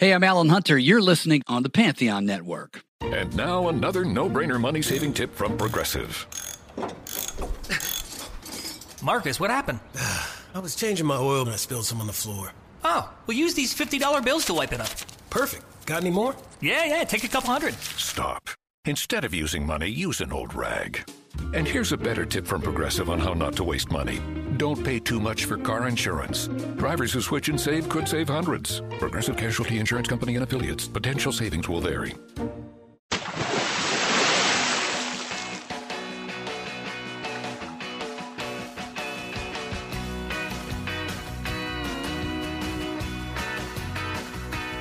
Hey, I'm Alan Hunter. You're listening on the Pantheon Network. And now another no-brainer money-saving tip from Progressive. Marcus, what happened? I was changing my oil and I spilled some on the floor. Oh, well, use these $50 bills to wipe it up. Perfect. Got any more? Yeah, yeah, take a couple hundred. Stop. Instead of using money, use an old rag. And here's a better tip from Progressive on how not to waste money. Don't pay too much for car insurance. Drivers who switch and save could save hundreds. Progressive Casualty Insurance Company and affiliates. Potential savings will vary.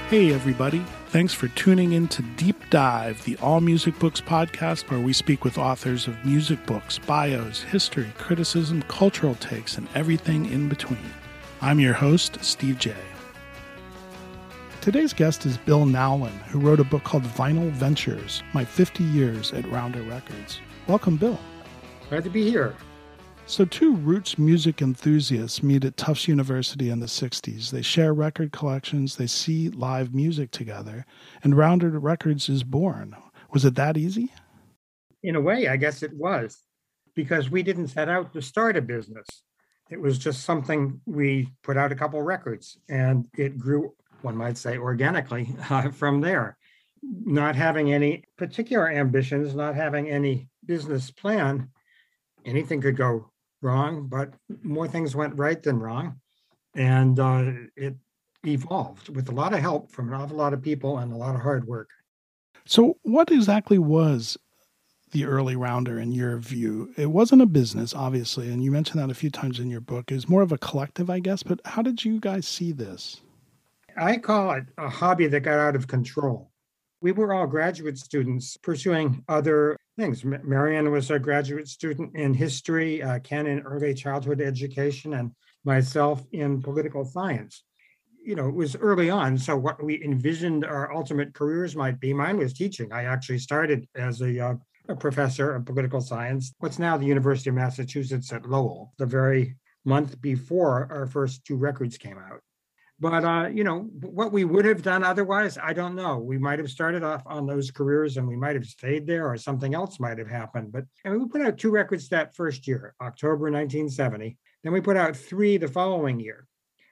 Hey, everybody. Thanks for tuning in to Deep Dive, the All Music Books podcast, where we speak with authors of music books, bios, history, criticism, cultural takes, and everything in between. I'm your host, Steve J. Today's guest is Bill Nowlin, who wrote a book called Vinyl Ventures My 50 Years at Rounder Records. Welcome, Bill. Glad to be here. So, two roots music enthusiasts meet at Tufts University in the 60s. They share record collections, they see live music together, and Rounder Records is born. Was it that easy? In a way, I guess it was, because we didn't set out to start a business. It was just something we put out a couple records, and it grew, one might say, organically uh, from there. Not having any particular ambitions, not having any business plan, anything could go wrong, but more things went right than wrong. And uh, it evolved with a lot of help from an awful lot of people and a lot of hard work. So, what exactly was the early rounder in your view? It wasn't a business, obviously, and you mentioned that a few times in your book. It was more of a collective, I guess, but how did you guys see this? I call it a hobby that got out of control. We were all graduate students pursuing other things. Marianne was a graduate student in history, uh, Ken in early childhood education, and myself in political science. You know, it was early on. So, what we envisioned our ultimate careers might be, mine was teaching. I actually started as a, uh, a professor of political science, what's now the University of Massachusetts at Lowell, the very month before our first two records came out. But uh, you know what we would have done otherwise, I don't know. We might have started off on those careers, and we might have stayed there, or something else might have happened. But I mean, we put out two records that first year, October 1970. Then we put out three the following year.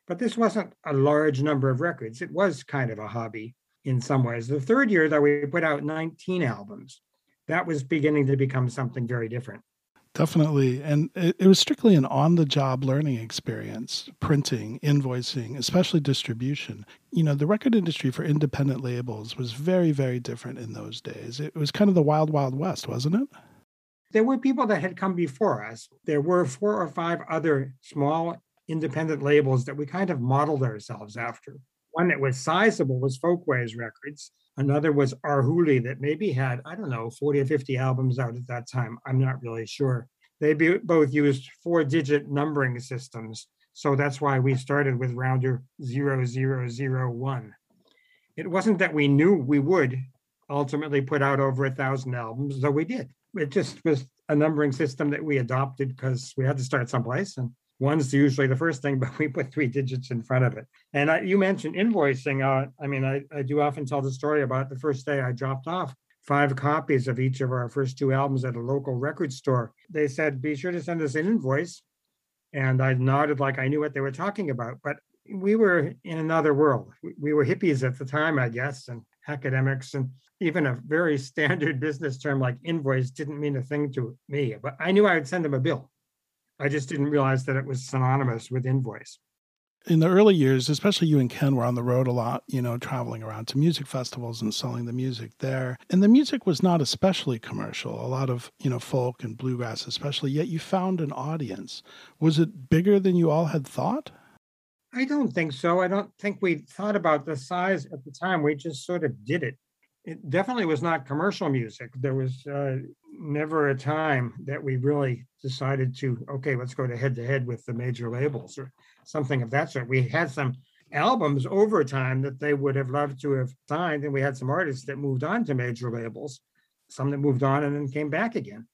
But this wasn't a large number of records. It was kind of a hobby in some ways. The third year, though, we put out 19 albums. That was beginning to become something very different. Definitely. And it, it was strictly an on the job learning experience printing, invoicing, especially distribution. You know, the record industry for independent labels was very, very different in those days. It was kind of the wild, wild west, wasn't it? There were people that had come before us. There were four or five other small independent labels that we kind of modeled ourselves after. One that was sizable was Folkways Records. Another was Arhoolie that maybe had, I don't know, 40 or 50 albums out at that time. I'm not really sure. They be, both used four digit numbering systems. So that's why we started with rounder 0001. It wasn't that we knew we would ultimately put out over a thousand albums, though we did. It just was a numbering system that we adopted because we had to start someplace. And one's usually the first thing, but we put three digits in front of it. And I, you mentioned invoicing. Uh, I mean, I, I do often tell the story about the first day I dropped off five copies of each of our first two albums at a local record store. They said, be sure to send us an invoice. And I nodded like I knew what they were talking about. But we were in another world. We were hippies at the time, I guess, and academics. And even a very standard business term like invoice didn't mean a thing to me. But I knew I would send them a bill. I just didn't realize that it was synonymous with invoice. In the early years, especially you and Ken were on the road a lot, you know, traveling around to music festivals and selling the music there. And the music was not especially commercial, a lot of, you know, folk and bluegrass especially, yet you found an audience. Was it bigger than you all had thought? I don't think so. I don't think we thought about the size at the time. We just sort of did it it definitely was not commercial music. There was uh, never a time that we really decided to, okay, let's go to head to head with the major labels or something of that sort. We had some albums over time that they would have loved to have signed, and we had some artists that moved on to major labels, some that moved on and then came back again.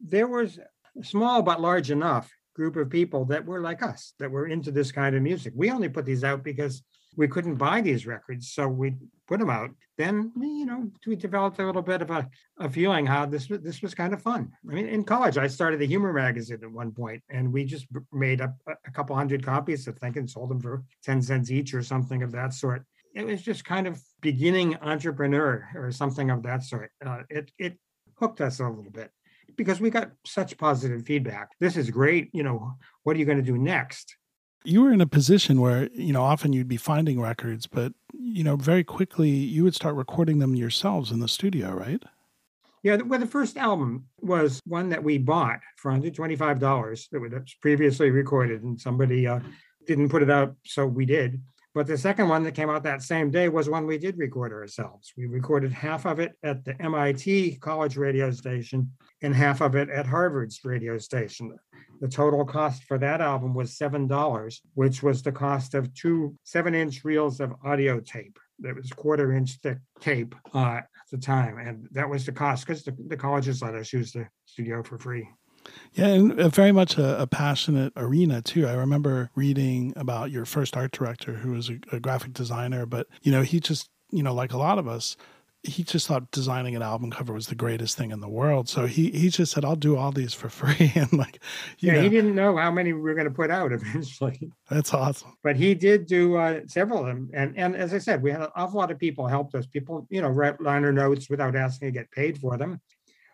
There was a small but large enough group of people that were like us, that were into this kind of music. We only put these out because we couldn't buy these records, so we put them out. Then you know we developed a little bit of a, a feeling how this was this was kind of fun. I mean, in college, I started a humor magazine at one point, and we just made up a, couple hundred copies, I think, and sold them for ten cents each or something of that sort. It was just kind of beginning entrepreneur or something of that sort. Uh, it it hooked us a little bit because we got such positive feedback. This is great. You know, what are you going to do next? You were in a position where, you know, often you'd be finding records, but, you know, very quickly you would start recording them yourselves in the studio, right? Yeah, well, the first album was one that we bought for $125 that was previously recorded, and somebody uh, didn't put it out, so we did. But the second one that came out that same day was one we did record ourselves. We recorded half of it at the MIT college radio station and half of it at Harvard's radio station. The total cost for that album was $7, which was the cost of two seven inch reels of audio tape. That was quarter inch thick tape uh, at the time. And that was the cost because the, the colleges let us use the studio for free. Yeah, and very much a, a, passionate arena too. I remember reading about your first art director, who was a, a graphic designer, but you know, he just, you know, like a lot of us, he just thought designing an album cover was the greatest thing in the world. So he he just said, "I'll do all these for free." And like, yeah, know, he didn't know how many we were going to put out eventually. That's awesome. But he did do uh, several of them, and and as I said, we had an awful lot of people helped us. People, you know, write liner notes without asking to get paid for them.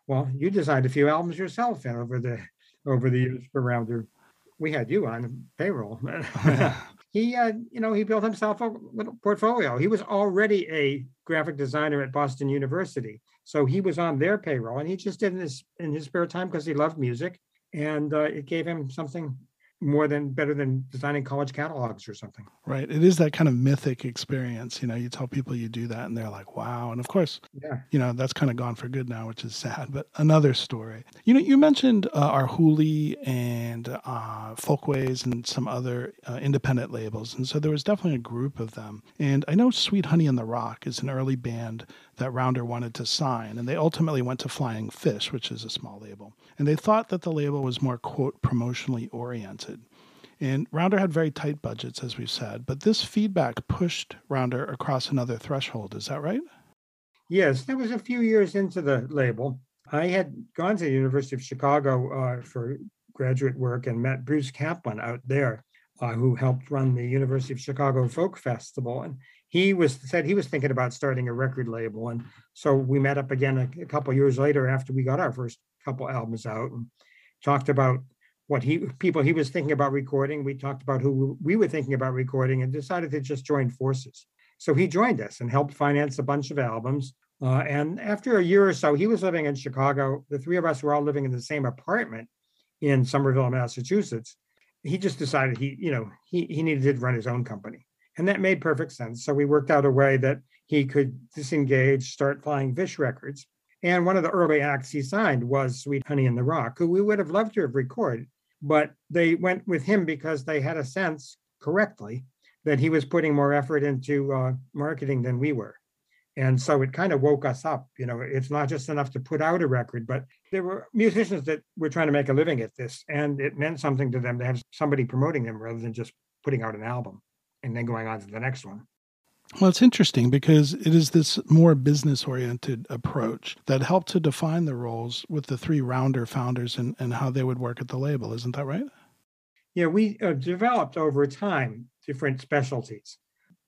Well, you designed a few albums yourself and over the over the years for Rounder. We had you on payroll. he, uh, you know, he built himself a little portfolio. He was already a graphic designer at Boston University, so he was on their payroll, and he just did this in his spare time because he loved music, and uh, it gave him something more than better than designing college catalogs or something. Right. It is that kind of mythic experience. You know, you tell people you do that and they're like, wow. And of course, yeah. you know, that's kind of gone for good now, which is sad, but another story. You know, you mentioned uh, Arhoolie and uh, Folkways and some other uh, independent labels. And so there was definitely a group of them. And I know Sweet Honey in the Rock is an early band that Rounder wanted to sign. And they ultimately went to Flying Fish, which is a small label. And they thought that the label was more, quote, promotionally oriented. And Rounder had very tight budgets, as we've said, but this feedback pushed Rounder across another threshold. Is that right? Yes, that was a few years into the label. I had gone to the University of Chicago uh, for graduate work and met Bruce Kaplan out there, uh, who helped run the University of Chicago Folk Festival. And he was said he was thinking about starting a record label. And so we met up again a, a couple years later after we got our first couple albums out and talked about what he people he was thinking about recording. We talked about who we were thinking about recording and decided to just join forces. So he joined us and helped finance a bunch of albums. Uh, and after a year or so, he was living in Chicago. The three of us were all living in the same apartment in Somerville, Massachusetts. He just decided he, you know, he he needed to run his own company, and that made perfect sense. So we worked out a way that he could disengage, start flying fish records. And one of the early acts he signed was Sweet Honey in the Rock, who we would have loved to have recorded, but they went with him because they had a sense correctly that he was putting more effort into uh, marketing than we were. And so it kind of woke us up. You know, it's not just enough to put out a record, but there were musicians that were trying to make a living at this, and it meant something to them to have somebody promoting them rather than just putting out an album and then going on to the next one. Well, it's interesting because it is this more business oriented approach that helped to define the roles with the three rounder founders and, and how they would work at the label. Isn't that right? Yeah, we uh, developed over time different specialties.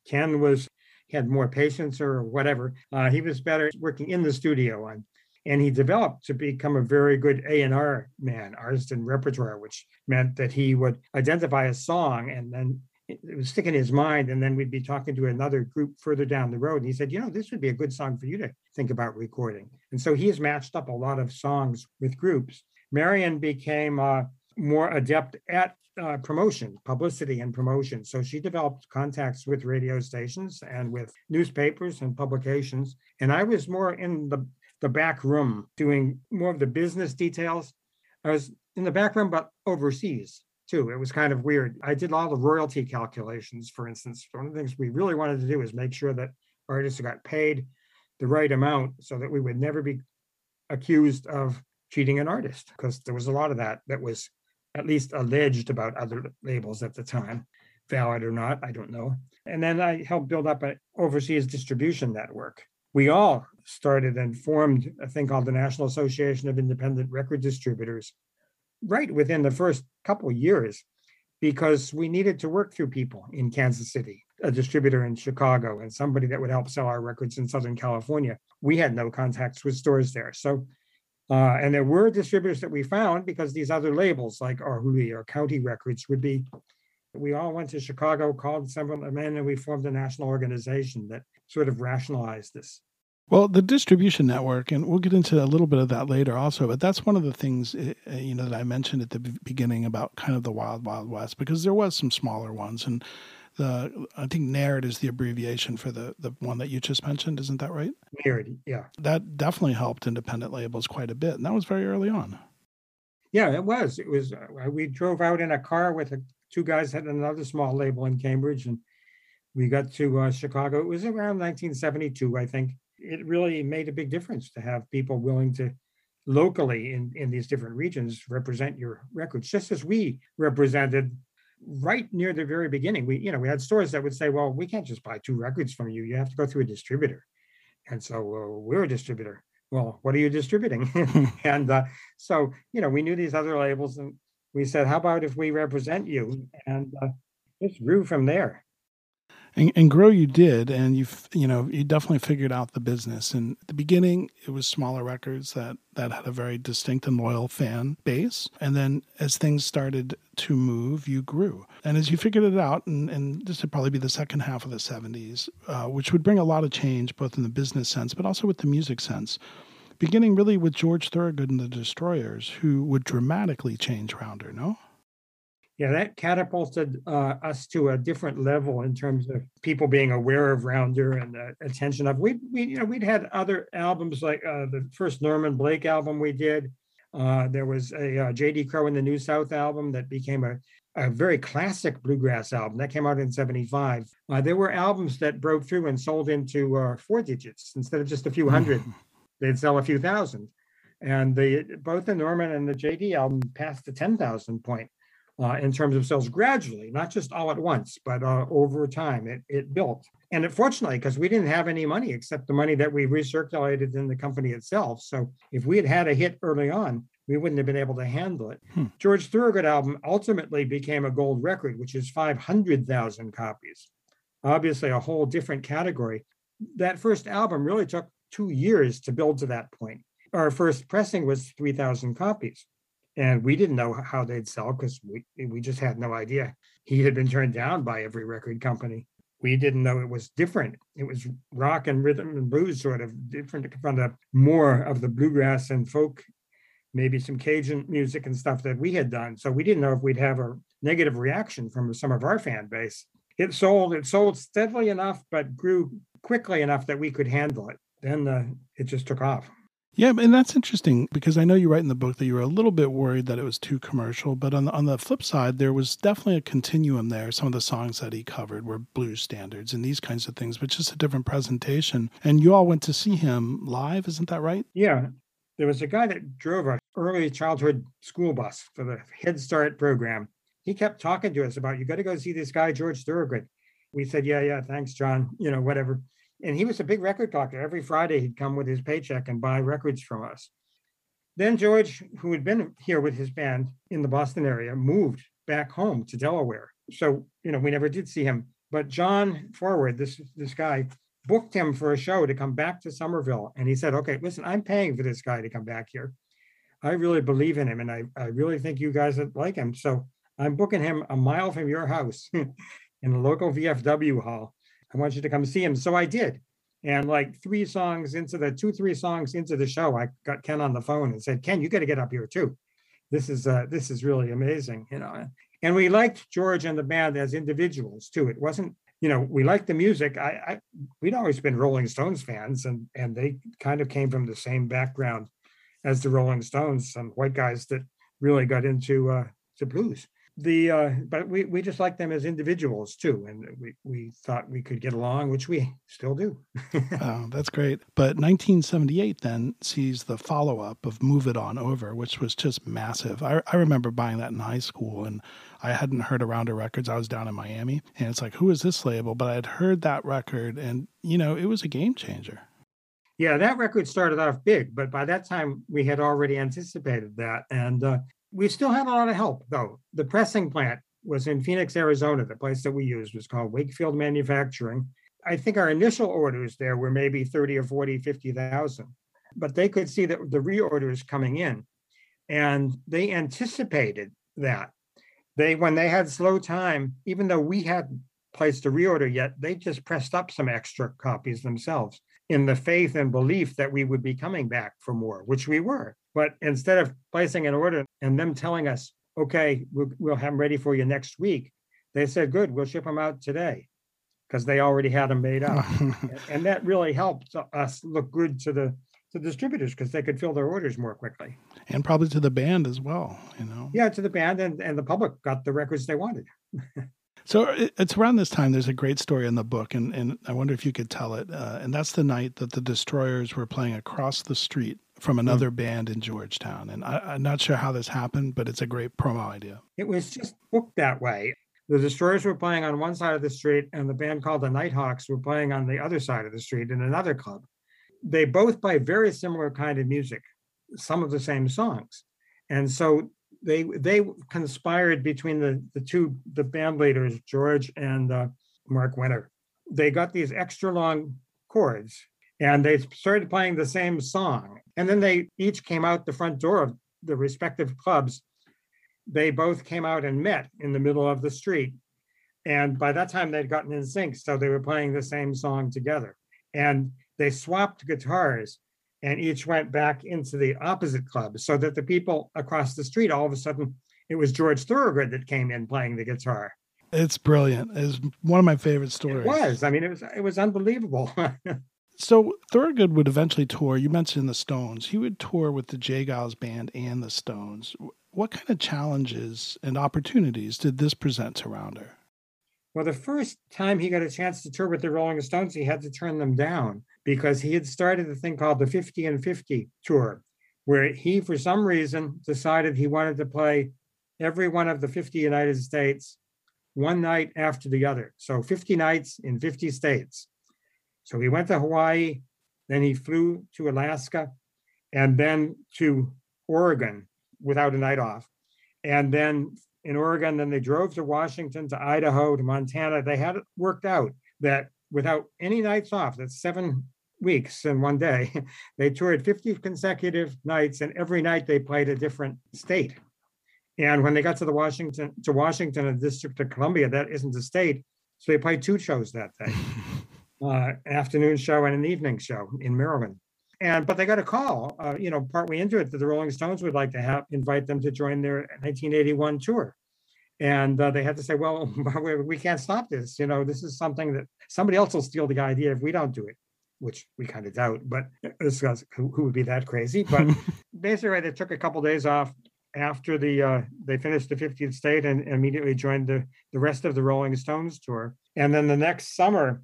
Ken was had more patience or whatever. Uh, he was better working in the studio on, and he developed to become a very good A and R man, artist and repertoire, which meant that he would identify a song and then it was sticking in his mind. And then we'd be talking to another group further down the road. And he said, you know, this would be a good song for you to think about recording. And so he has matched up a lot of songs with groups. Marian became uh, more adept at uh, promotion, publicity and promotion. So she developed contacts with radio stations and with newspapers and publications. And I was more in the, the back room doing more of the business details. I was in the back room, but overseas too. It was kind of weird. I did all the royalty calculations, for instance. One of the things we really wanted to do was make sure that artists got paid the right amount so that we would never be accused of cheating an artist, because there was a lot of that that was at least alleged about other labels at the time. valid or not, I don't know. And then I helped build up an overseas distribution network. We all started and formed a thing called the National Association of Independent Record Distributors right within the first couple years because we needed to work through people in Kansas City, a distributor in Chicago, and somebody that would help sell our records in Southern California. We had no contacts with stores there. So, uh, and there were distributors that we found because these other labels like Arhoolie or County Records would be. We all went to Chicago, called several in, and we formed a national organization that sort of rationalized this. Well, the distribution network, and we'll get into a little bit of that later also, but that's one of the things, eh, eh, you know, that I mentioned at the beginning about kind of the wild, wild west, because there was some smaller ones. And the, I think NAIRD is the abbreviation for the, the one that you just mentioned. Isn't that right? NAIRD, yeah. That definitely helped independent labels quite a bit. And that was very early on. Yeah, it was. It was, uh, we drove out in a car with a, two guys had another small label in Cambridge and we got to uh, Chicago. It was around 1972, I think it really made a big difference to have people willing to locally in, in these different regions represent your records, just as we represented right near the very beginning. We, you know, we had stores that would say, well, we can't just buy two records from you. You have to go through a distributor. And so uh, we're a distributor. Well, what are you distributing? and uh, so, you know, we knew these other labels and we said, how about if we represent you? And uh, grew from there and, and grow you did and you you know you definitely figured out the business. And at the beginning it was smaller records that that had a very distinct and loyal fan base. And then as things started to move you grew. And as you figured it out and, and this would probably be the second half of the 70s uh, which would bring a lot of change both in the business sense but also with the music sense. Beginning really with george thorogood and the destroyers who would dramatically change rounder no yeah, that catapulted uh, us to a different level in terms of people being aware of Rounder and the attention of. We, we, you know, we'd had other albums like uh, the first Norman Blake album we did. Uh, there was a uh, J.D. Crowe in the New South album that became a, a very classic bluegrass album that came out in '75. Uh, there were albums that broke through and sold into uh, four digits instead of just a few hundred. They'd sell a few thousand, and the both the Norman and the J.D. album passed the ten thousand point uh, in terms of sales gradually, not just all at once, but uh, over time it, it built. And it, fortunately, because we didn't have any money except the money that we recirculated in the company itself. So if we had had a hit early on, we wouldn't have been able to handle it. Hmm. George Thorogood album ultimately became a gold record, which is 500,000 copies. Obviously, a whole different category. That first album really took two years to build to that point. Our first pressing was 3,000 copies and we didn't know how they'd sell because we we just had no idea. He had been turned down by every record company. We didn't know it was different. It was rock and rhythm and blues, sort of different from the more of the bluegrass and folk, maybe some Cajun music and stuff that we had done. So we didn't know if we'd have a negative reaction from some of our fan base. It sold. It sold steadily enough, but grew quickly enough that we could handle it. Then uh, it just took off. Yeah, and that's interesting because I know you write in the book that you were a little bit worried that it was too commercial, but on the, on the flip side, there was definitely a continuum there. Some of the songs that he covered were blues standards and these kinds of things, but just a different presentation. And you all went to see him live, isn't that right? Yeah. There was a guy that drove a early childhood school bus for the Head Start program. He kept talking to us about you got to go see this guy George Thorogood. We said, yeah, yeah, thanks, John. You know, whatever and he was a big record collector. Every Friday, he'd come with his paycheck and buy records from us. Then George, who had been here with his band in the Boston area, moved back home to Delaware. So, you know, we never did see him. But John Forward, this, this guy, booked him for a show to come back to Somerville. And he said, okay, listen, I'm paying for this guy to come back here. I really believe in him and I, I really think you guys would like him. So I'm booking him a mile from your house in the local VFW hall I want you to come see him. So I did. And like three songs into the two, three songs into the show, I got Ken on the phone and said, Ken, you got to get up here too. This is uh, this is really amazing, you know. And we liked George and the band as individuals too. It wasn't, you know, we liked the music. I, I we'd always been Rolling Stones fans, and and they kind of came from the same background as the Rolling Stones, some white guys that really got into uh, to blues the uh, but we we just like them as individuals too, and we we thought we could get along, which we still do. oh, that's great. But 1978 then sees the follow up of "Move It On Over," which was just massive. I I remember buying that in high school, and I hadn't heard of Rounder Records. I was down in Miami, and it's like, who is this label? But I had heard that record, and you know, it was a game changer. Yeah, that record started off big, but by that time we had already anticipated that, and uh, we still had a lot of help, though. The pressing plant was in Phoenix, Arizona. The place that we used was called Wakefield Manufacturing. I think our initial orders there were maybe 30 or 40, 50,000, but they could see that the reorders coming in and they anticipated that. They, when they had slow time, even though we hadn't placed a reorder yet, they just pressed up some extra copies themselves in the faith and belief that we would be coming back for more, which we were. But instead of placing an order and them telling us, okay, we'll, we'll have them ready for you next week, they said, good, we'll ship them out today because they already had them made up. and that really helped us look good to the to distributors because they could fill their orders more quickly. And probably to the band as well, you know. Yeah, to the band and, and the public got the records they wanted. So it's around this time. There's a great story in the book, and, and I wonder if you could tell it. Uh, and that's the night that the Destroyers were playing across the street from hmm. another mm. band in Georgetown. And I, am not sure how this happened, but it's a great promo idea. It was just booked that way. The Destroyers were playing on one side of the street, and the band called the Nighthawks were playing on the other side of the street in another club. They both play very similar kind of music, some of the same songs. And so they they conspired between the the two the band leaders George and uh, Mark Wenner. They got these extra long chords and they started playing the same song. And then they each came out the front door of the respective clubs. They both came out and met in the middle of the street. And by that time, they'd gotten in sync. So they were playing the same song together. And they swapped guitars and each went back into the opposite club so that the people across the street all of a sudden it was george thorogood that came in playing the guitar it's brilliant it's one of my favorite stories it was i mean it was it was unbelievable so thorogood would eventually tour you mentioned the stones he would tour with the j geils band and the stones what kind of challenges and opportunities did this present to rounder well the first time he got a chance to tour with the rolling stones he had to turn them down because he had started a thing called the 50 and 50 tour, where he, for some reason, decided he wanted to play every one of the 50 United States one night after the other. So 50 nights in 50 states. So he went to Hawaii, then he flew to Alaska, and then to Oregon without a night off. And then in Oregon, then they drove to Washington, to Idaho, to Montana. They had it worked out that without any nights off, that's seven weeks in one day. They toured 50 consecutive nights, and every night they played a different state. And when they got to the Washington to Washington and District of Columbia, that isn't a state, so they played two shows that day, uh, an afternoon show and an evening show in Maryland. And but they got a call, uh, you know, partway into it that the Rolling Stones would like to have invite them to join their 1981 tour. And uh, they had to say, well, we can't stop this. You know, this is something that somebody else will steal the idea if we don't do it which we kind of doubt, but who, who would be that crazy? But basically, they took a couple of days off after the uh, they finished the 50th state and immediately joined the the rest of the Rolling Stones tour. And then the next summer,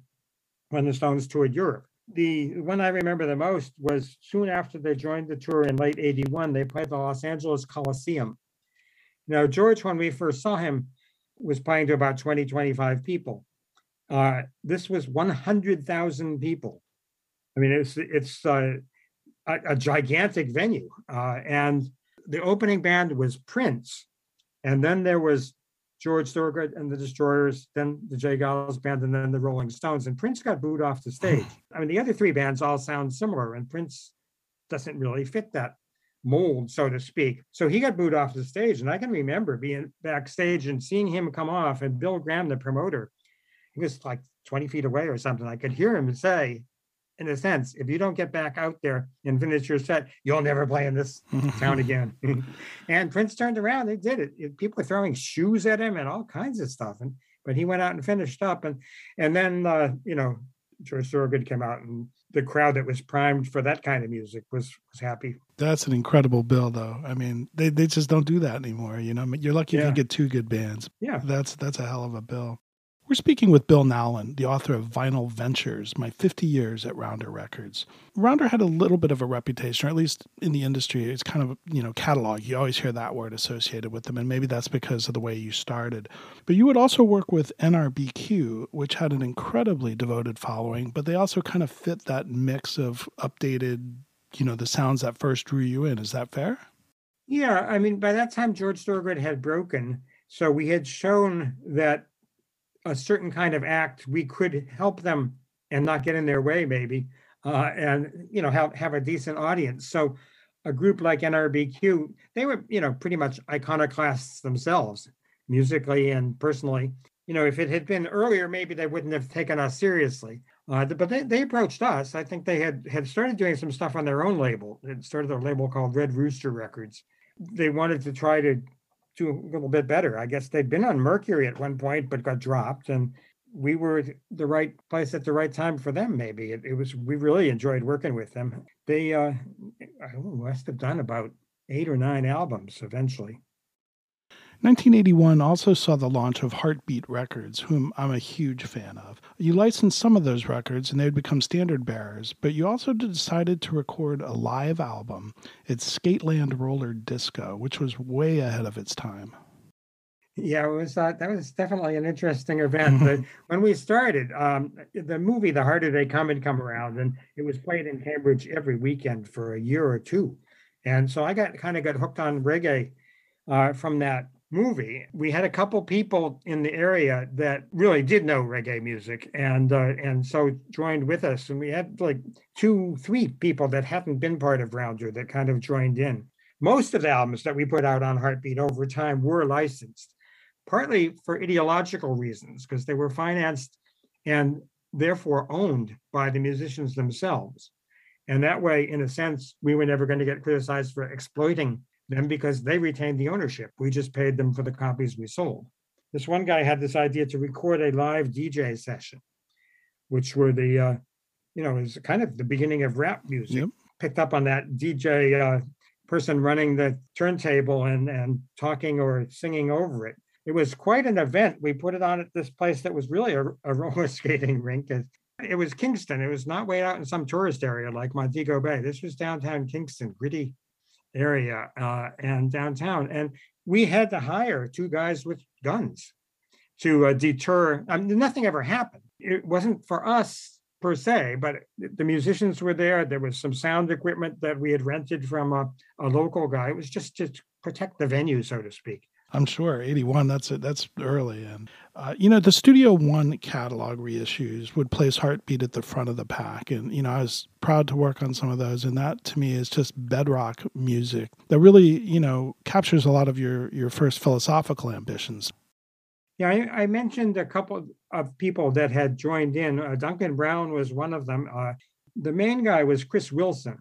when the Stones toured Europe, the one I remember the most was soon after they joined the tour in late '81. They played the Los Angeles Coliseum. Now, George, when we first saw him, was playing to about 20, 25 people. Uh, this was 100,000 people I mean, it's it's uh, a, a, gigantic venue, uh, and the opening band was Prince, and then there was George Thorogood and the Destroyers, then the J. Geils band, and then the Rolling Stones. And Prince got booed off the stage. I mean, the other three bands all sound similar, and Prince doesn't really fit that mold, so to speak. So he got booed off the stage. And I can remember being backstage and seeing him come off, and Bill Graham, the promoter, he was like 20 feet away or something. I could hear him say, in a sense, if you don't get back out there and finish your set, you'll never play in this town again. and Prince turned around, they did it. People were throwing shoes at him and all kinds of stuff. And but he went out and finished up. And and then uh, you know, George Thorogood came out, and the crowd that was primed for that kind of music was was happy. That's an incredible bill, though. I mean, they, they just don't do that anymore. You know, you're lucky if you get two good bands. Yeah. That's that's a hell of a bill. We're speaking with Bill Nowlin, the author of Vinyl Ventures, My 50 Years at Rounder Records. Rounder had a little bit of a reputation, or at least in the industry, it's kind of, you know, catalog. You always hear that word associated with them, and maybe that's because of the way you started. But you would also work with NRBQ, which had an incredibly devoted following, but they also kind of fit that mix of updated, you know, the sounds that first drew you in. Is that fair? Yeah, I mean, by that time George Thorogood had broken, so we had shown that a certain kind of act we could help them and not get in their way, maybe, uh, and you know have have a decent audience. So a group like NRBQ, they were you know pretty much iconoclasts themselves, musically and personally. You know, if it had been earlier, maybe they wouldn't have taken us seriously. Uh, but they, they approached us. I think they had had started doing some stuff on their own label. It started a label called Red Rooster Records they wanted to try to do a little bit better. I guess they'd been on Mercury at one point, but got dropped, and we were the right place at the right time for them. Maybe it, it was. We really enjoyed working with them. They uh, I must have done about eight or nine albums eventually. 1981 also saw the launch of Heartbeat Records, whom I'm a huge fan of. You licensed some of those records and they would become standard bearers, but you also decided to record a live album. It's Skateland Roller Disco, which was way ahead of its time. Yeah, it was uh, that was definitely an interesting event. But when we started, um, the movie "The Harder They Come" had come around, and it was played in Cambridge every weekend for a year or two, and so I got kind of got hooked on reggae uh, from that movie. We had a couple people in the area that really did know reggae music, and uh, and so joined with us, and we had like two, three people that hadn't been part of Rounder that kind of joined in. Most of the albums that we put out on Heartbeat over time were licensed partly for ideological reasons, because they were financed and therefore owned by the musicians themselves. And that way, in a sense, we were never going to get criticized for exploiting them because they retained the ownership. We just paid them for the copies we sold. This one guy had this idea to record a live DJ session, which were the, uh, you know, is kind of the beginning of rap music. Yep. Picked up on that DJ uh, person running the turntable and and talking or singing over it it was quite an event. We put it on at this place that was really a, a roller skating rink. It, it was Kingston. It was not way out in some tourist area like Montego Bay. This was downtown Kingston, gritty area uh, and downtown. And we had to hire two guys with guns to uh, deter. I mean, nothing ever happened. It wasn't for us per se, but the musicians were there. There was some sound equipment that we had rented from a, a local guy. It was just to protect the venue, so to speak. I'm sure 81. That's it. That's early, and uh, you know the Studio One catalog reissues would place Heartbeat at the front of the pack, and you know I was proud to work on some of those, and that to me is just bedrock music that really you know captures a lot of your your first philosophical ambitions. Yeah, I, I mentioned a couple of people that had joined in. Uh, Duncan Brown was one of them. Uh, the main guy was Chris Wilson,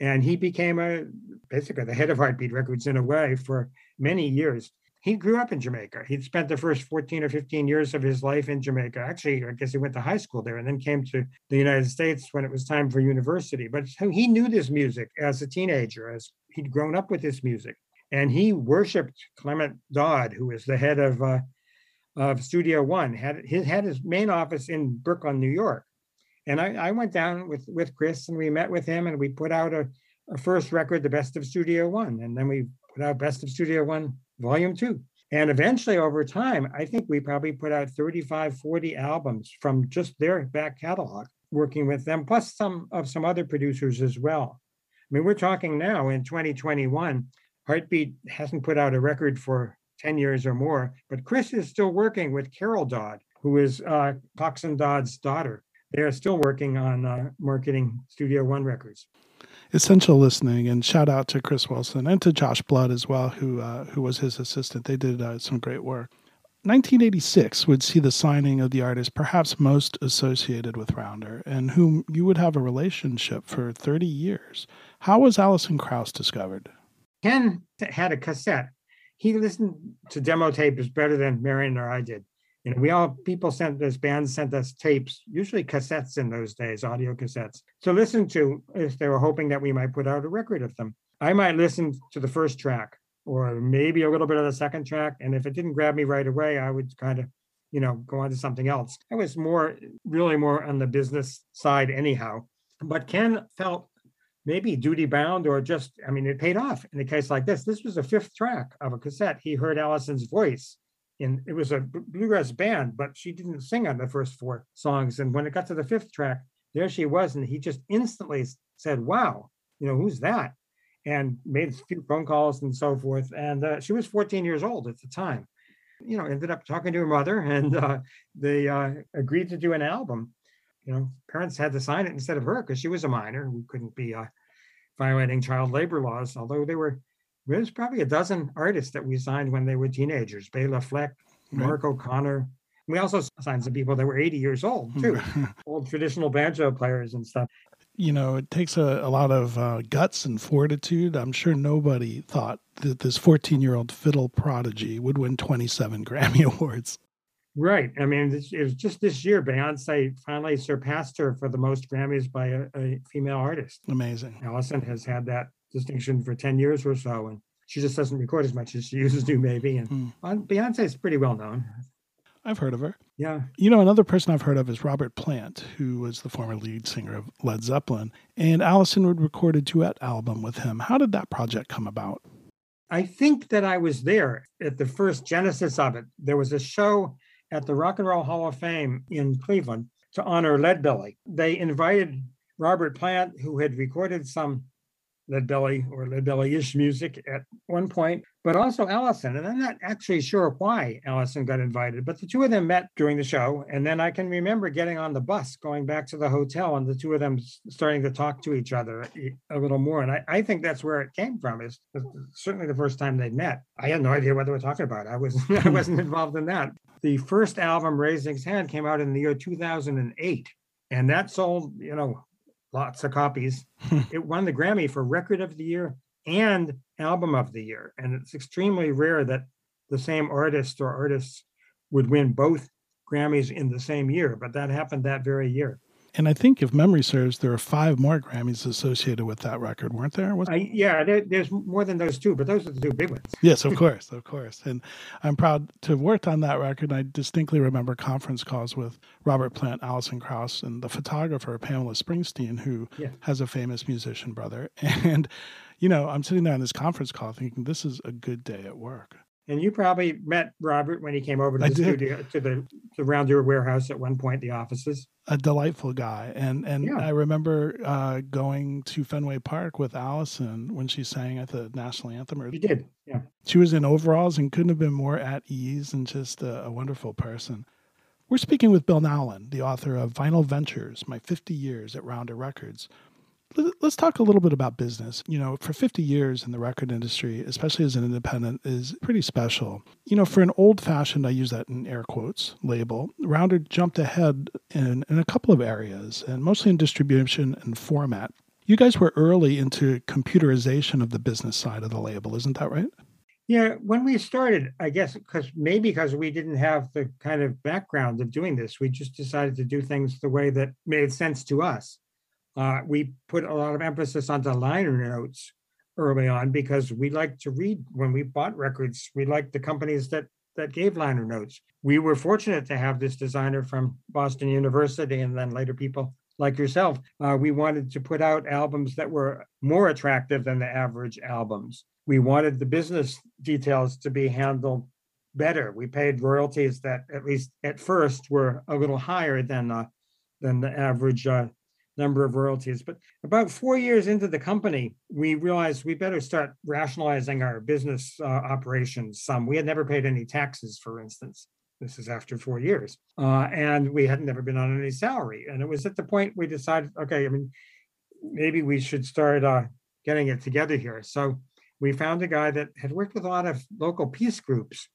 and he became a basically the head of Heartbeat Records in a way for many years. He grew up in Jamaica. He'd spent the first 14 or 15 years of his life in Jamaica. Actually, I guess he went to high school there and then came to the United States when it was time for university. But he knew this music as a teenager, as he'd grown up with this music. And he worshiped Clement Dodd, who was the head of, uh, of Studio One, had his, had his main office in Brooklyn, New York. And I, I went down with, with Chris and we met with him and we put out a, a first record, The Best of Studio One. And then we put out Best of Studio One volume two. And eventually, over time, I think we probably put out 35, 40 albums from just their back catalog, working with them, plus some of some other producers as well. I mean, we're talking now in 2021, Heartbeat hasn't put out a record for 10 years or more, but Chris is still working with Carol Dodd, who is uh, Coxsone Dodd's daughter. They are still working on uh, marketing Studio One records essential listening and shout out to Chris Wilson and to Josh Blood as well, who uh, who was his assistant. They did uh, some great work. 1986 would see the signing of the artist perhaps most associated with Rounder and whom you would have a relationship for 30 years. How was Alison Krauss discovered? Ken had a cassette. He listened to demo tapes better than Marian or I did. You know, we all people sent us bands sent us tapes, usually cassettes in those days, audio cassettes, to listen to if they were hoping that we might put out a record of them. I might listen to the first track or maybe a little bit of the second track. And if it didn't grab me right away, I would kind of, you know, go on to something else. I was more, really more on the business side anyhow. But Ken felt maybe duty bound or just, I mean, it paid off in a case like this. This was a fifth track of a cassette. He heard Alison's voice. And it was a bluegrass band, but she didn't sing on the first four songs. And when it got to the fifth track, there she was. And he just instantly said, Wow, you know, who's that? and made a few phone calls and so forth. And uh, she was 14 years old at the time. You know, ended up talking to her mother, and uh, they uh, agreed to do an album. You know, parents had to sign it instead of her because she was a minor. We couldn't be uh, violating child labor laws, although they were. There was probably a dozen artists that we signed when they were teenagers. Bela Fleck, Mark right. O'Connor. We also signed some people that were 80 years old too, old traditional banjo players and stuff you know, it takes a, a lot of uh, guts and fortitude. I'm sure nobody thought that this 14 year old fiddle prodigy would win 27 Grammy Awards. Right. I mean, it was just this year, Beyonce finally surpassed her for the most Grammys by a, a female artist. Amazing. Alison has had that distinction for 10 years or so, and she just doesn't record as much as she uses to, maybe. And mm. Beyonce is pretty well known. I've heard of her. Yeah. You know, another person I've heard of is Robert Plant, who was the former lead singer of Led Zeppelin. And Alison would record a duet album with him. How did that project come about? I think that I was there at the first genesis of it. There was a show at the Rock and Roll Hall of Fame in Cleveland to honor Leadbelly. They invited Robert Plant, who had recorded some Leadbelly or Leadbelly-ish music at one point, but also Alison. And I'm not actually sure why Alison got invited, but the two of them met during the show. And then I can remember getting on the bus, going back to the hotel, and the two of them starting to talk to each other a little more. And I, I think that's where it came from. Is certainly the first time they met. I had no idea what they were talking about. I was I wasn't involved in that. The first album, Raising Sand, came out in the year 2008, and that sold you know lots of copies. Hmm. it won the Grammy for Record of the Year and Album of the Year. And it's extremely rare that the same artist or artists would win both Grammys in the same year, but that happened that very year. And I think, if memory serves, there are five more Grammys associated with that record, weren't there? Was- I, yeah, there, there's more than those two, but those are the two big ones. yes, of course, of course. And I'm proud to have worked on that record. And I distinctly remember conference calls with Robert Plant, Alison Krauss, and the photographer Pamela Springsteen, who yeah. has a famous musician brother. And, you know, I'm sitting there on this conference call thinking, this is a good day at work. And you probably met Robert when he came over to the studio to the to Rounder Warehouse at one point, the offices. A delightful guy, and and yeah. I remember uh, going to Fenway Park with Alison when she sang at the national anthem. She did, yeah. She was in overalls and couldn't have been more at ease and just a, a wonderful person. We're speaking with Bill Nowlin, the author of Vinyl Ventures: My 50 Years at Rounder Records let's talk a little bit about business. You know, for 50 years in the record industry, especially as an independent, is pretty special. You know, for an old fashioned, I use that in air quotes, label, Rounder jumped ahead in, in a couple of areas, and mostly in distribution and format. You guys were early into computerization of the business side of the label, isn't that right? Yeah, when we started, I guess because maybe because we didn't have the kind of background of doing this, we just decided to do things the way that made sense to us. Uh, we put a lot of emphasis on the liner notes early on because we like to read when we bought records. We liked the companies that that gave liner notes. We were fortunate to have this designer from Boston University, and then later people like yourself. Uh, we wanted to put out albums that were more attractive than the average albums. We wanted the business details to be handled better. We paid royalties that, at least at first, were a little higher than uh, than the average uh, number of royalties. But about four years into the company, we realized we better start rationalizing our business uh, operations some. We had never paid any taxes, for instance. This is after four years. Uh, and we had never been on any salary. And it was at the point we decided, okay, I mean, maybe we should start uh, getting it together here. So we found a guy that had worked with a lot of local peace groups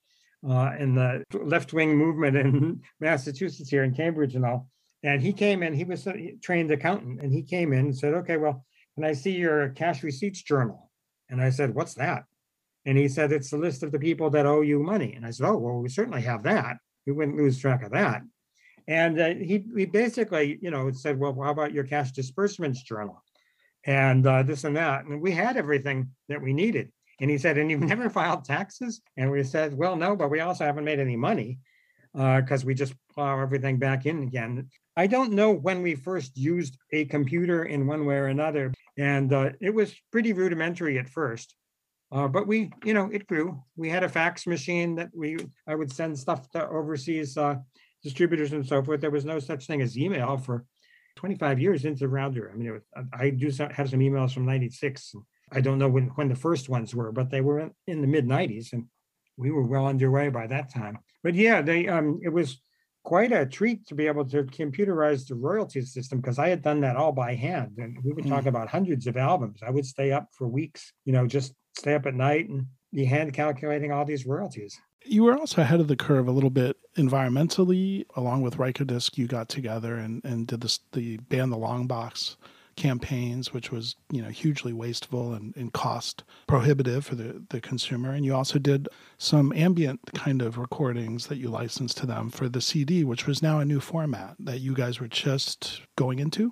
uh, in the left wing movement in Massachusetts here in Cambridge and all. And he came in, he was a trained accountant, and he came in and said, Okay, well, can I see your cash receipts journal? And I said, What's that? And he said, It's the list of the people that owe you money. And I said, Oh, well, we certainly have that. we wouldn't lose track of that. And uh, he, he basically, you know, said, well, how about your cash disbursements journal? And uh, this and that. And we had everything that we needed. And he said, and you've never filed taxes? And we said, well, no, but we also haven't made any money because uh, we just plow everything back in again. I don't know when we first used a computer in one way or another, and uh, it was pretty rudimentary at first. Uh, but we, you know, it grew. We had a fax machine that we I would send stuff to overseas uh, distributors and so forth. There was no such thing as email for 25 years into the Rounder. I mean, was, I do have some emails from '96. I don't know when when the first ones were, but they were in the mid '90s, and we were well underway by that time. But yeah, they um, it was quite a treat to be able to computerize the royalty system because I had done that all by hand. And we would talk mm. about hundreds of albums. I would stay up for weeks, you know, just stay up at night and be hand calculating all these royalties. You were also ahead of the curve a little bit environmentally. Along with Rykodisc, you got together and, and did this, the ban the long box campaigns, which was you know hugely wasteful and, and cost prohibitive for the, the consumer. And you also did some ambient kind of recordings that you licensed to them for the CD, which was now a new format that you guys were just going into.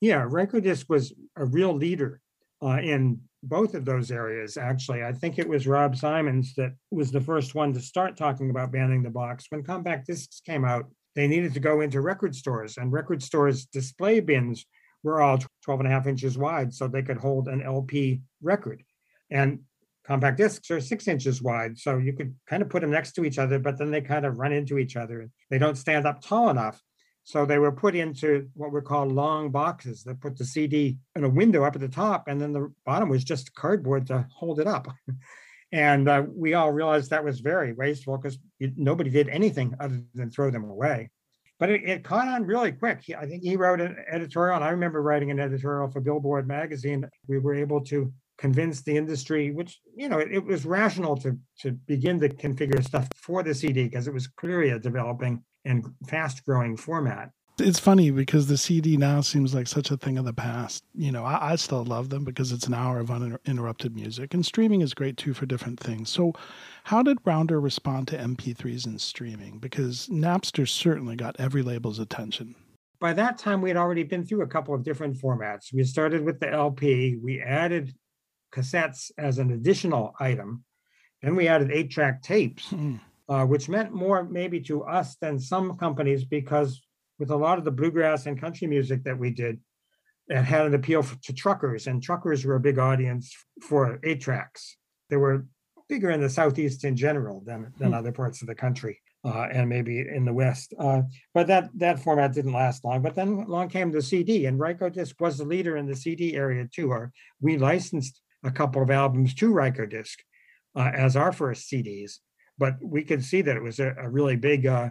Yeah, Rykodisc was a real leader uh, in both of those areas. Actually, I think it was Rob Simonds that was the first one to start talking about banning the box when compact discs came out. They needed to go into record stores, and record stores' display bins were all 12 and a half inches wide so they could hold an LP record. And compact discs are six inches wide. So you could kind of put them next to each other, but then they kind of run into each other. They don't stand up tall enough. So they were put into what were called long boxes that put the CD in a window up at the top, and then the bottom was just cardboard to hold it up. and uh, we all realized that was very wasteful because nobody did anything other than throw them away but it, it, caught on really quick. I think he wrote an editorial, and I remember writing an editorial for Billboard magazine. We were able to convince the industry, which you know, it, it was rational to to begin to configure stuff for the CD because it was clearly a developing and fast growing format it's funny because the CD now seems like such a thing of the past. You know, I, I, still love them because it's an hour of uninterrupted music, and streaming is great too for different things. So, how did Rounder respond to MP3s and streaming? Because Napster certainly got every label's attention. By that time, we had already been through a couple of different formats. We started with the LP, we added cassettes as an additional item, then we added eight track tapes. Hmm. Uh, which meant more maybe to us than some companies because with a lot of the bluegrass and country music that we did that had an appeal to truckers, and truckers were a big audience for eight tracks. They were bigger in the southeast in general than than hmm. other parts of the country, uh, and maybe in the west. Uh, but that that format didn't last long. But then along came the CD, and Rykodisc was the leader in the CD area too. Our, we licensed a couple of albums to Rykodisc uh, as our first CDs, but we could see that it was a, a really big, uh,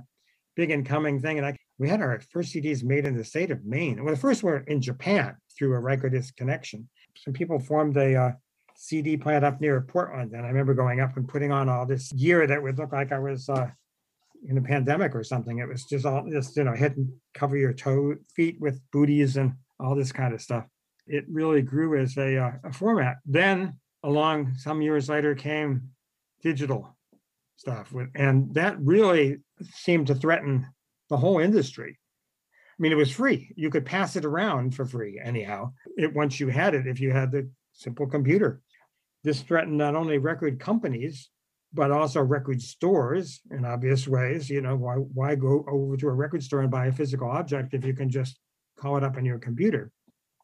big incoming thing. And I we had our first CDs made in the state of Maine. Well, the first were in Japan through a Rykodisc connection. Some people formed a uh, CD plant up near Portland, and I remember going up and putting on all this gear that would look like I was uh, in a pandemic or something. It was just all just you know hit and cover your toe feet with booties and all this kind of stuff. It really grew as a, uh, a format. Then along some years later came digital stuff, and that really seemed to threaten the whole industry. I mean, it was free. You could pass it around for free anyhow. It once you had it, if you had the simple computer. This threatened not only record companies, but also record stores in obvious ways. You know, why why go over to a record store and buy a physical object if you can just call it up on your computer?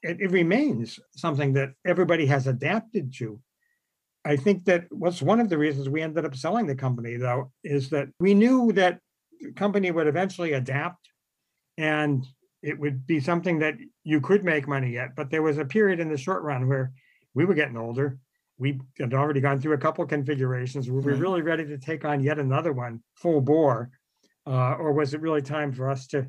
It, it remains something that everybody has adapted to. I think that what's one of the reasons we ended up selling the company, though, is that we knew that company would eventually adapt and it would be something that you could make money at. But there was a period in the short run where we were getting older. We had already gone through a couple configurations. Were we really ready to take on yet another one full bore? Uh, or was it really time for us to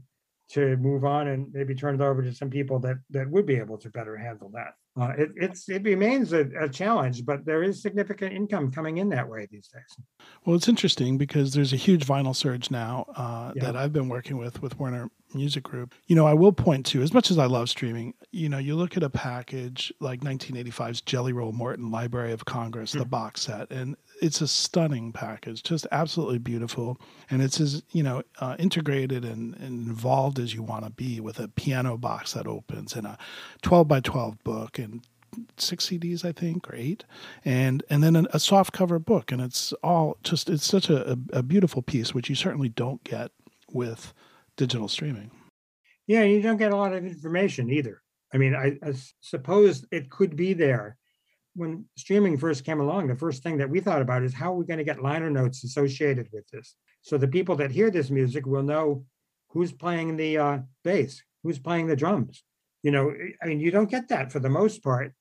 to move on and maybe turn it over to some people that that would be able to better handle that? Uh, it, it's it remains a, a, challenge, but there is significant income coming in that way these days. Well, it's interesting because there's a huge vinyl surge now uh, yeah. that I've been working with with Warner music group. You know, I will point to, as much as I love streaming, you know, you look at a package like 1985's Jelly Roll Morton Library of Congress, mm-hmm. the box set, and it's a stunning package, just absolutely beautiful. And it's as, you know, uh, integrated and, and, involved as you want to be with a piano box that opens and a 12 by 12 book and six CDs, I think, or eight, and and then a soft cover book, and it's all just it's such a, a beautiful piece, which you certainly don't get with digital streaming. Yeah, you don't get a lot of information either. I mean, I, I suppose it could be there. When streaming first came along, the first thing that we thought about is how are we going to get liner notes associated with this, so the people that hear this music will know who's playing the uh, bass, who's playing the drums. You know, I mean, you don't get that for the most part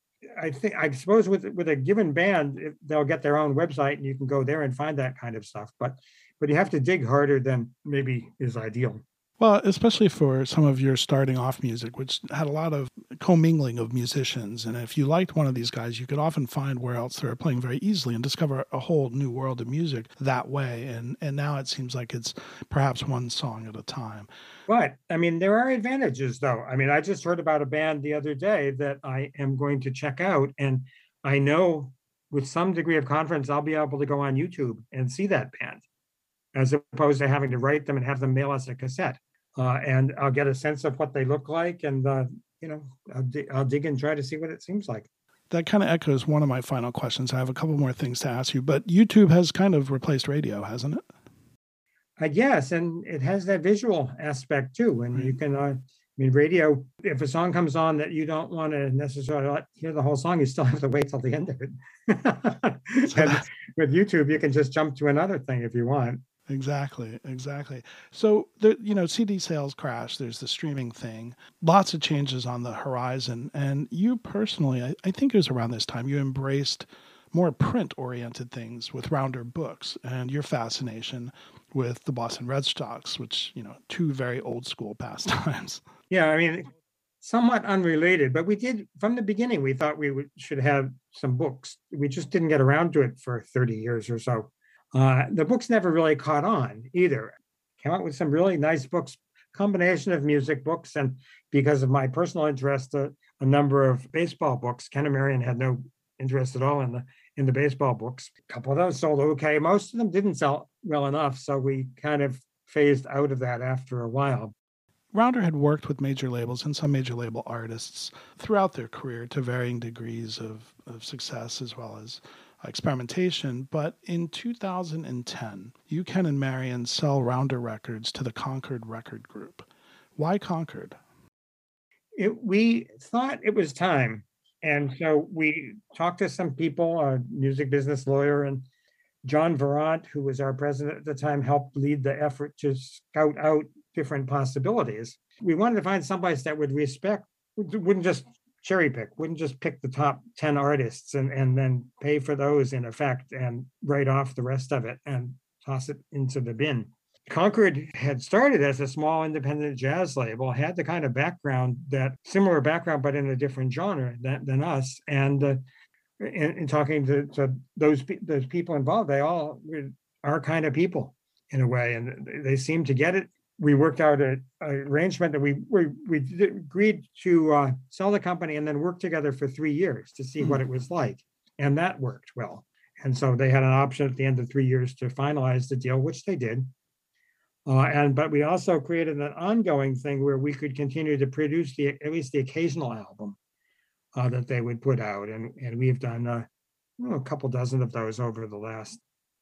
I think I suppose with with a given band, they'll get their own website and you can go there and find that kind of stuff. But but you have to dig harder than maybe is ideal. Well, especially for some of your starting off music, which had a lot of commingling of musicians. And if you liked one of these guys, you could often find where else they're playing very easily and discover a whole new world of music that way. And and now it seems like it's perhaps one song at a time. But I mean, there are advantages though. I mean, I just heard about a band the other day that I am going to check out. And I know with some degree of confidence, I'll be able to go on YouTube and see that band as opposed to having to write them and have them mail us a cassette uh, and I'll get a sense of what they look like, and uh, you know, I'll, di- I'll dig and try to see what it seems like. That kind of echoes one of my final questions. I have a couple more things to ask you, but YouTube has kind of replaced radio, hasn't it? I guess, and it has that visual aspect too. And right. you can, uh, I mean, radio. If a song comes on that you don't want to necessarily hear the whole song, you still have to wait till the end of it. and with YouTube, you can just jump to another thing if you want. Exactly, exactly. So the you know CD sales crash. There's the streaming thing. Lots of changes on the horizon. And you personally, I, I think it was around this time you embraced more print-oriented things with Rounder Books and your fascination with the Boston Red Sox, which you know two very old school pastimes. Yeah, I mean, somewhat unrelated, but we did from the beginning. We thought we should have some books. We just didn't get around to it for 30 years or so. Uh, the books never really caught on either. Came out with some really nice books, combination of music books, and because of my personal interest, uh, a number of baseball books. Ken and Marian had no interest at all in the in the baseball books. A couple of those sold okay. Most of them didn't sell well enough, so we kind of phased out of that after a while. Rounder had worked with major labels and some major label artists throughout their career to varying degrees of, of success as well as experimentation. But in 2010, you, Ken, and Marian sell Rounder Records to the Concord Record Group. Why Concord? It, we thought it was time. And so we talked to some people, a music business lawyer, and John Virant, who was our president at the time, helped lead the effort to scout out different possibilities. We wanted to find someplace that would respect, wouldn't just cherry pick, wouldn't just pick the top 10 artists and, and then pay for those in effect and write off the rest of it and toss it into the bin. Concord had started as a small independent jazz label, had the kind of background that similar background, but in a different genre than, than us. And uh, in, in, talking to, to those those people involved, they all are kind of people in a way, and they seem to get it we worked out an arrangement that we we, we agreed to uh, sell the company and then work together for three years to see mm. what hmm. it was like, and that worked well. And so they had an option at the end of three years to finalize the deal, which they did. Uh, and but we also created an ongoing thing where we could continue to produce the at least the occasional album uh, that they would put out, and and we've done uh, a couple dozen of those over the last,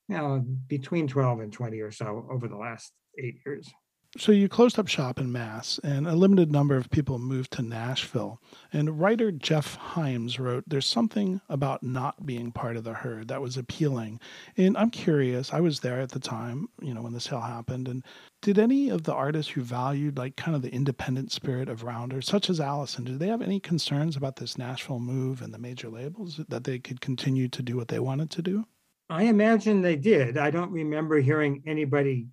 you know, between twelve and twenty or so over the last eight years. So you closed up shop in Mass, and a limited number of people moved to Nashville. And writer Jeff Himes wrote, "There's something about not being part of the herd that was appealing." And I'm curious. I was there at the time, you know, when the sale happened. And did any of the artists who valued like kind of the independent spirit of Rounder, such as Alison, did they have any concerns about this Nashville move and the major labels that they could continue to do what they wanted to do? I imagine they did. I don't remember hearing anybody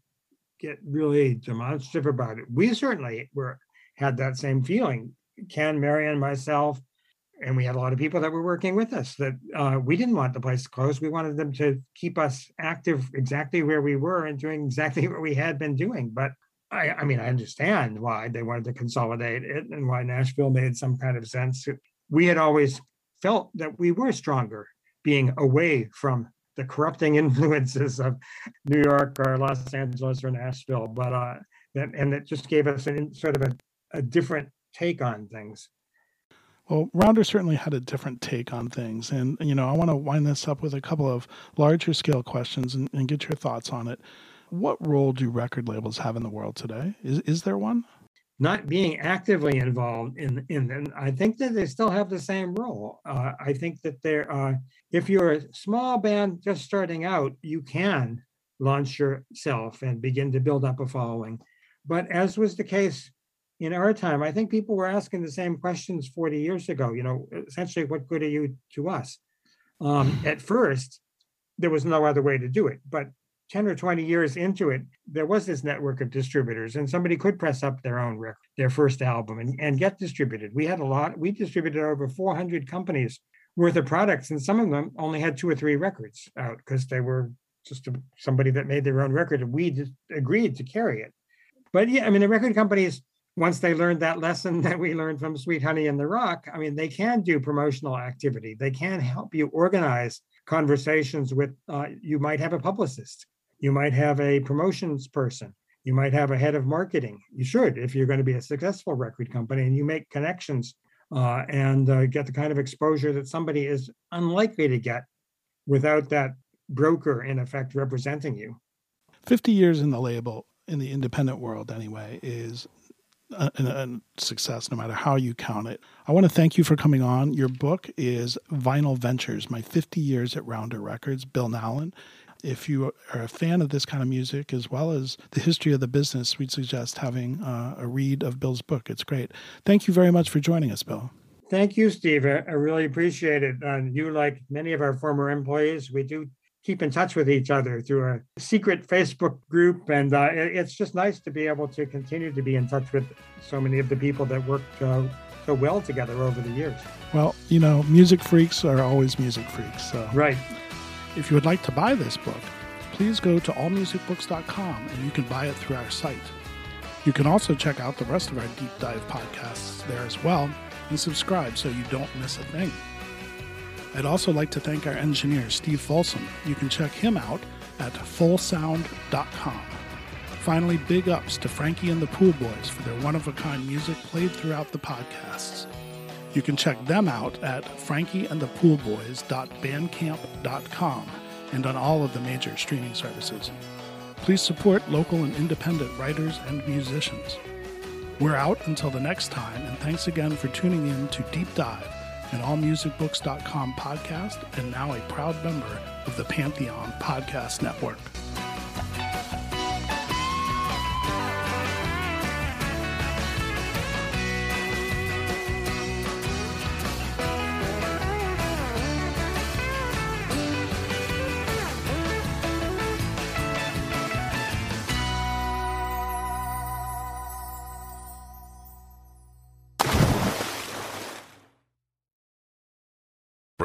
get really demonstrative about it. We certainly were had that same feeling. Ken, Marian, myself, and we had a lot of people that were working with us that uh, we didn't want the place closed. We wanted them to keep us active exactly where we were and doing exactly what we had been doing. But I, I mean, I understand why they wanted to consolidate it and why Nashville made some kind of sense. We had always felt that we were stronger being away from the corrupting influences of New York or Los Angeles or Nashville, but uh, and, and it just gave us an, sort of a, a different take on things. Well, Rounder certainly had a different take on things. And, you know, I want to wind this up with a couple of larger scale questions and, and get your thoughts on it. What role do record labels have in the world today? Is, is there one? Not being actively involved in, in them, I think that they still have the same role. Uh, I think that there are, if you're a small band just starting out, you can launch yourself and begin to build up a following. But as was the case in our time, I think people were asking the same questions 40 years ago. You know, essentially, what good are you to us? Um, at first, there was no other way to do it. But 10 or 20 years into it, there was this network of distributors, and somebody could press up their own record, their first album, and, and get distributed. We had a lot, we distributed over 400 companies worth of products, and some of them only had two or three records out because they were just a, somebody that made their own record, and we just agreed to carry it. But yeah, I mean, the record companies once they learned that lesson that we learned from Sweet Honey in the Rock, I mean, they can do promotional activity. They can help you organize conversations with, uh, you might have a publicist, you might have a promotions person, you might have a head of marketing. You should, if you're going to be a successful record company and you make connections uh, and uh, get the kind of exposure that somebody is unlikely to get without that broker, in effect, representing you. 50 years in the label, in the independent world anyway, is a, a, success no matter how you count it. I want to thank you for coming on. Your book is Vinyl Ventures My 50 Years at Rounder Records, Bill Nowlin. If you are a fan of this kind of music as well as the history of the business, we'd suggest having uh, a read of Bill's book. It's great. Thank you very much for joining us, Bill. Thank you, Steve. I really appreciate it. Uh, you, like many of our former employees, we do keep in touch with each other through a secret Facebook group. And uh, it's just nice to be able to continue to be in touch with so many of the people that worked uh, so well together over the years. Well, you know, music freaks are always music freaks. So. Right. If you would like to buy this book, please go to allmusicbooks.com and you can buy it through our site. You can also check out the rest of our deep dive podcasts there as well and subscribe so you don't miss a thing. I'd also like to thank our engineer, Steve Folsom. You can check him out at fullsound.com. Finally, big ups to Frankie and the Pool Boys for their one of a kind music played throughout the podcasts. You can check them out at frankieandthepoolboys.bandcamp.com and on all of the major streaming services. Please support local and independent writers and musicians. We're out until the next time, and thanks again for tuning in to Deep Dive an allmusicbooks.com podcast, and now a proud member of the Pantheon Podcast Network.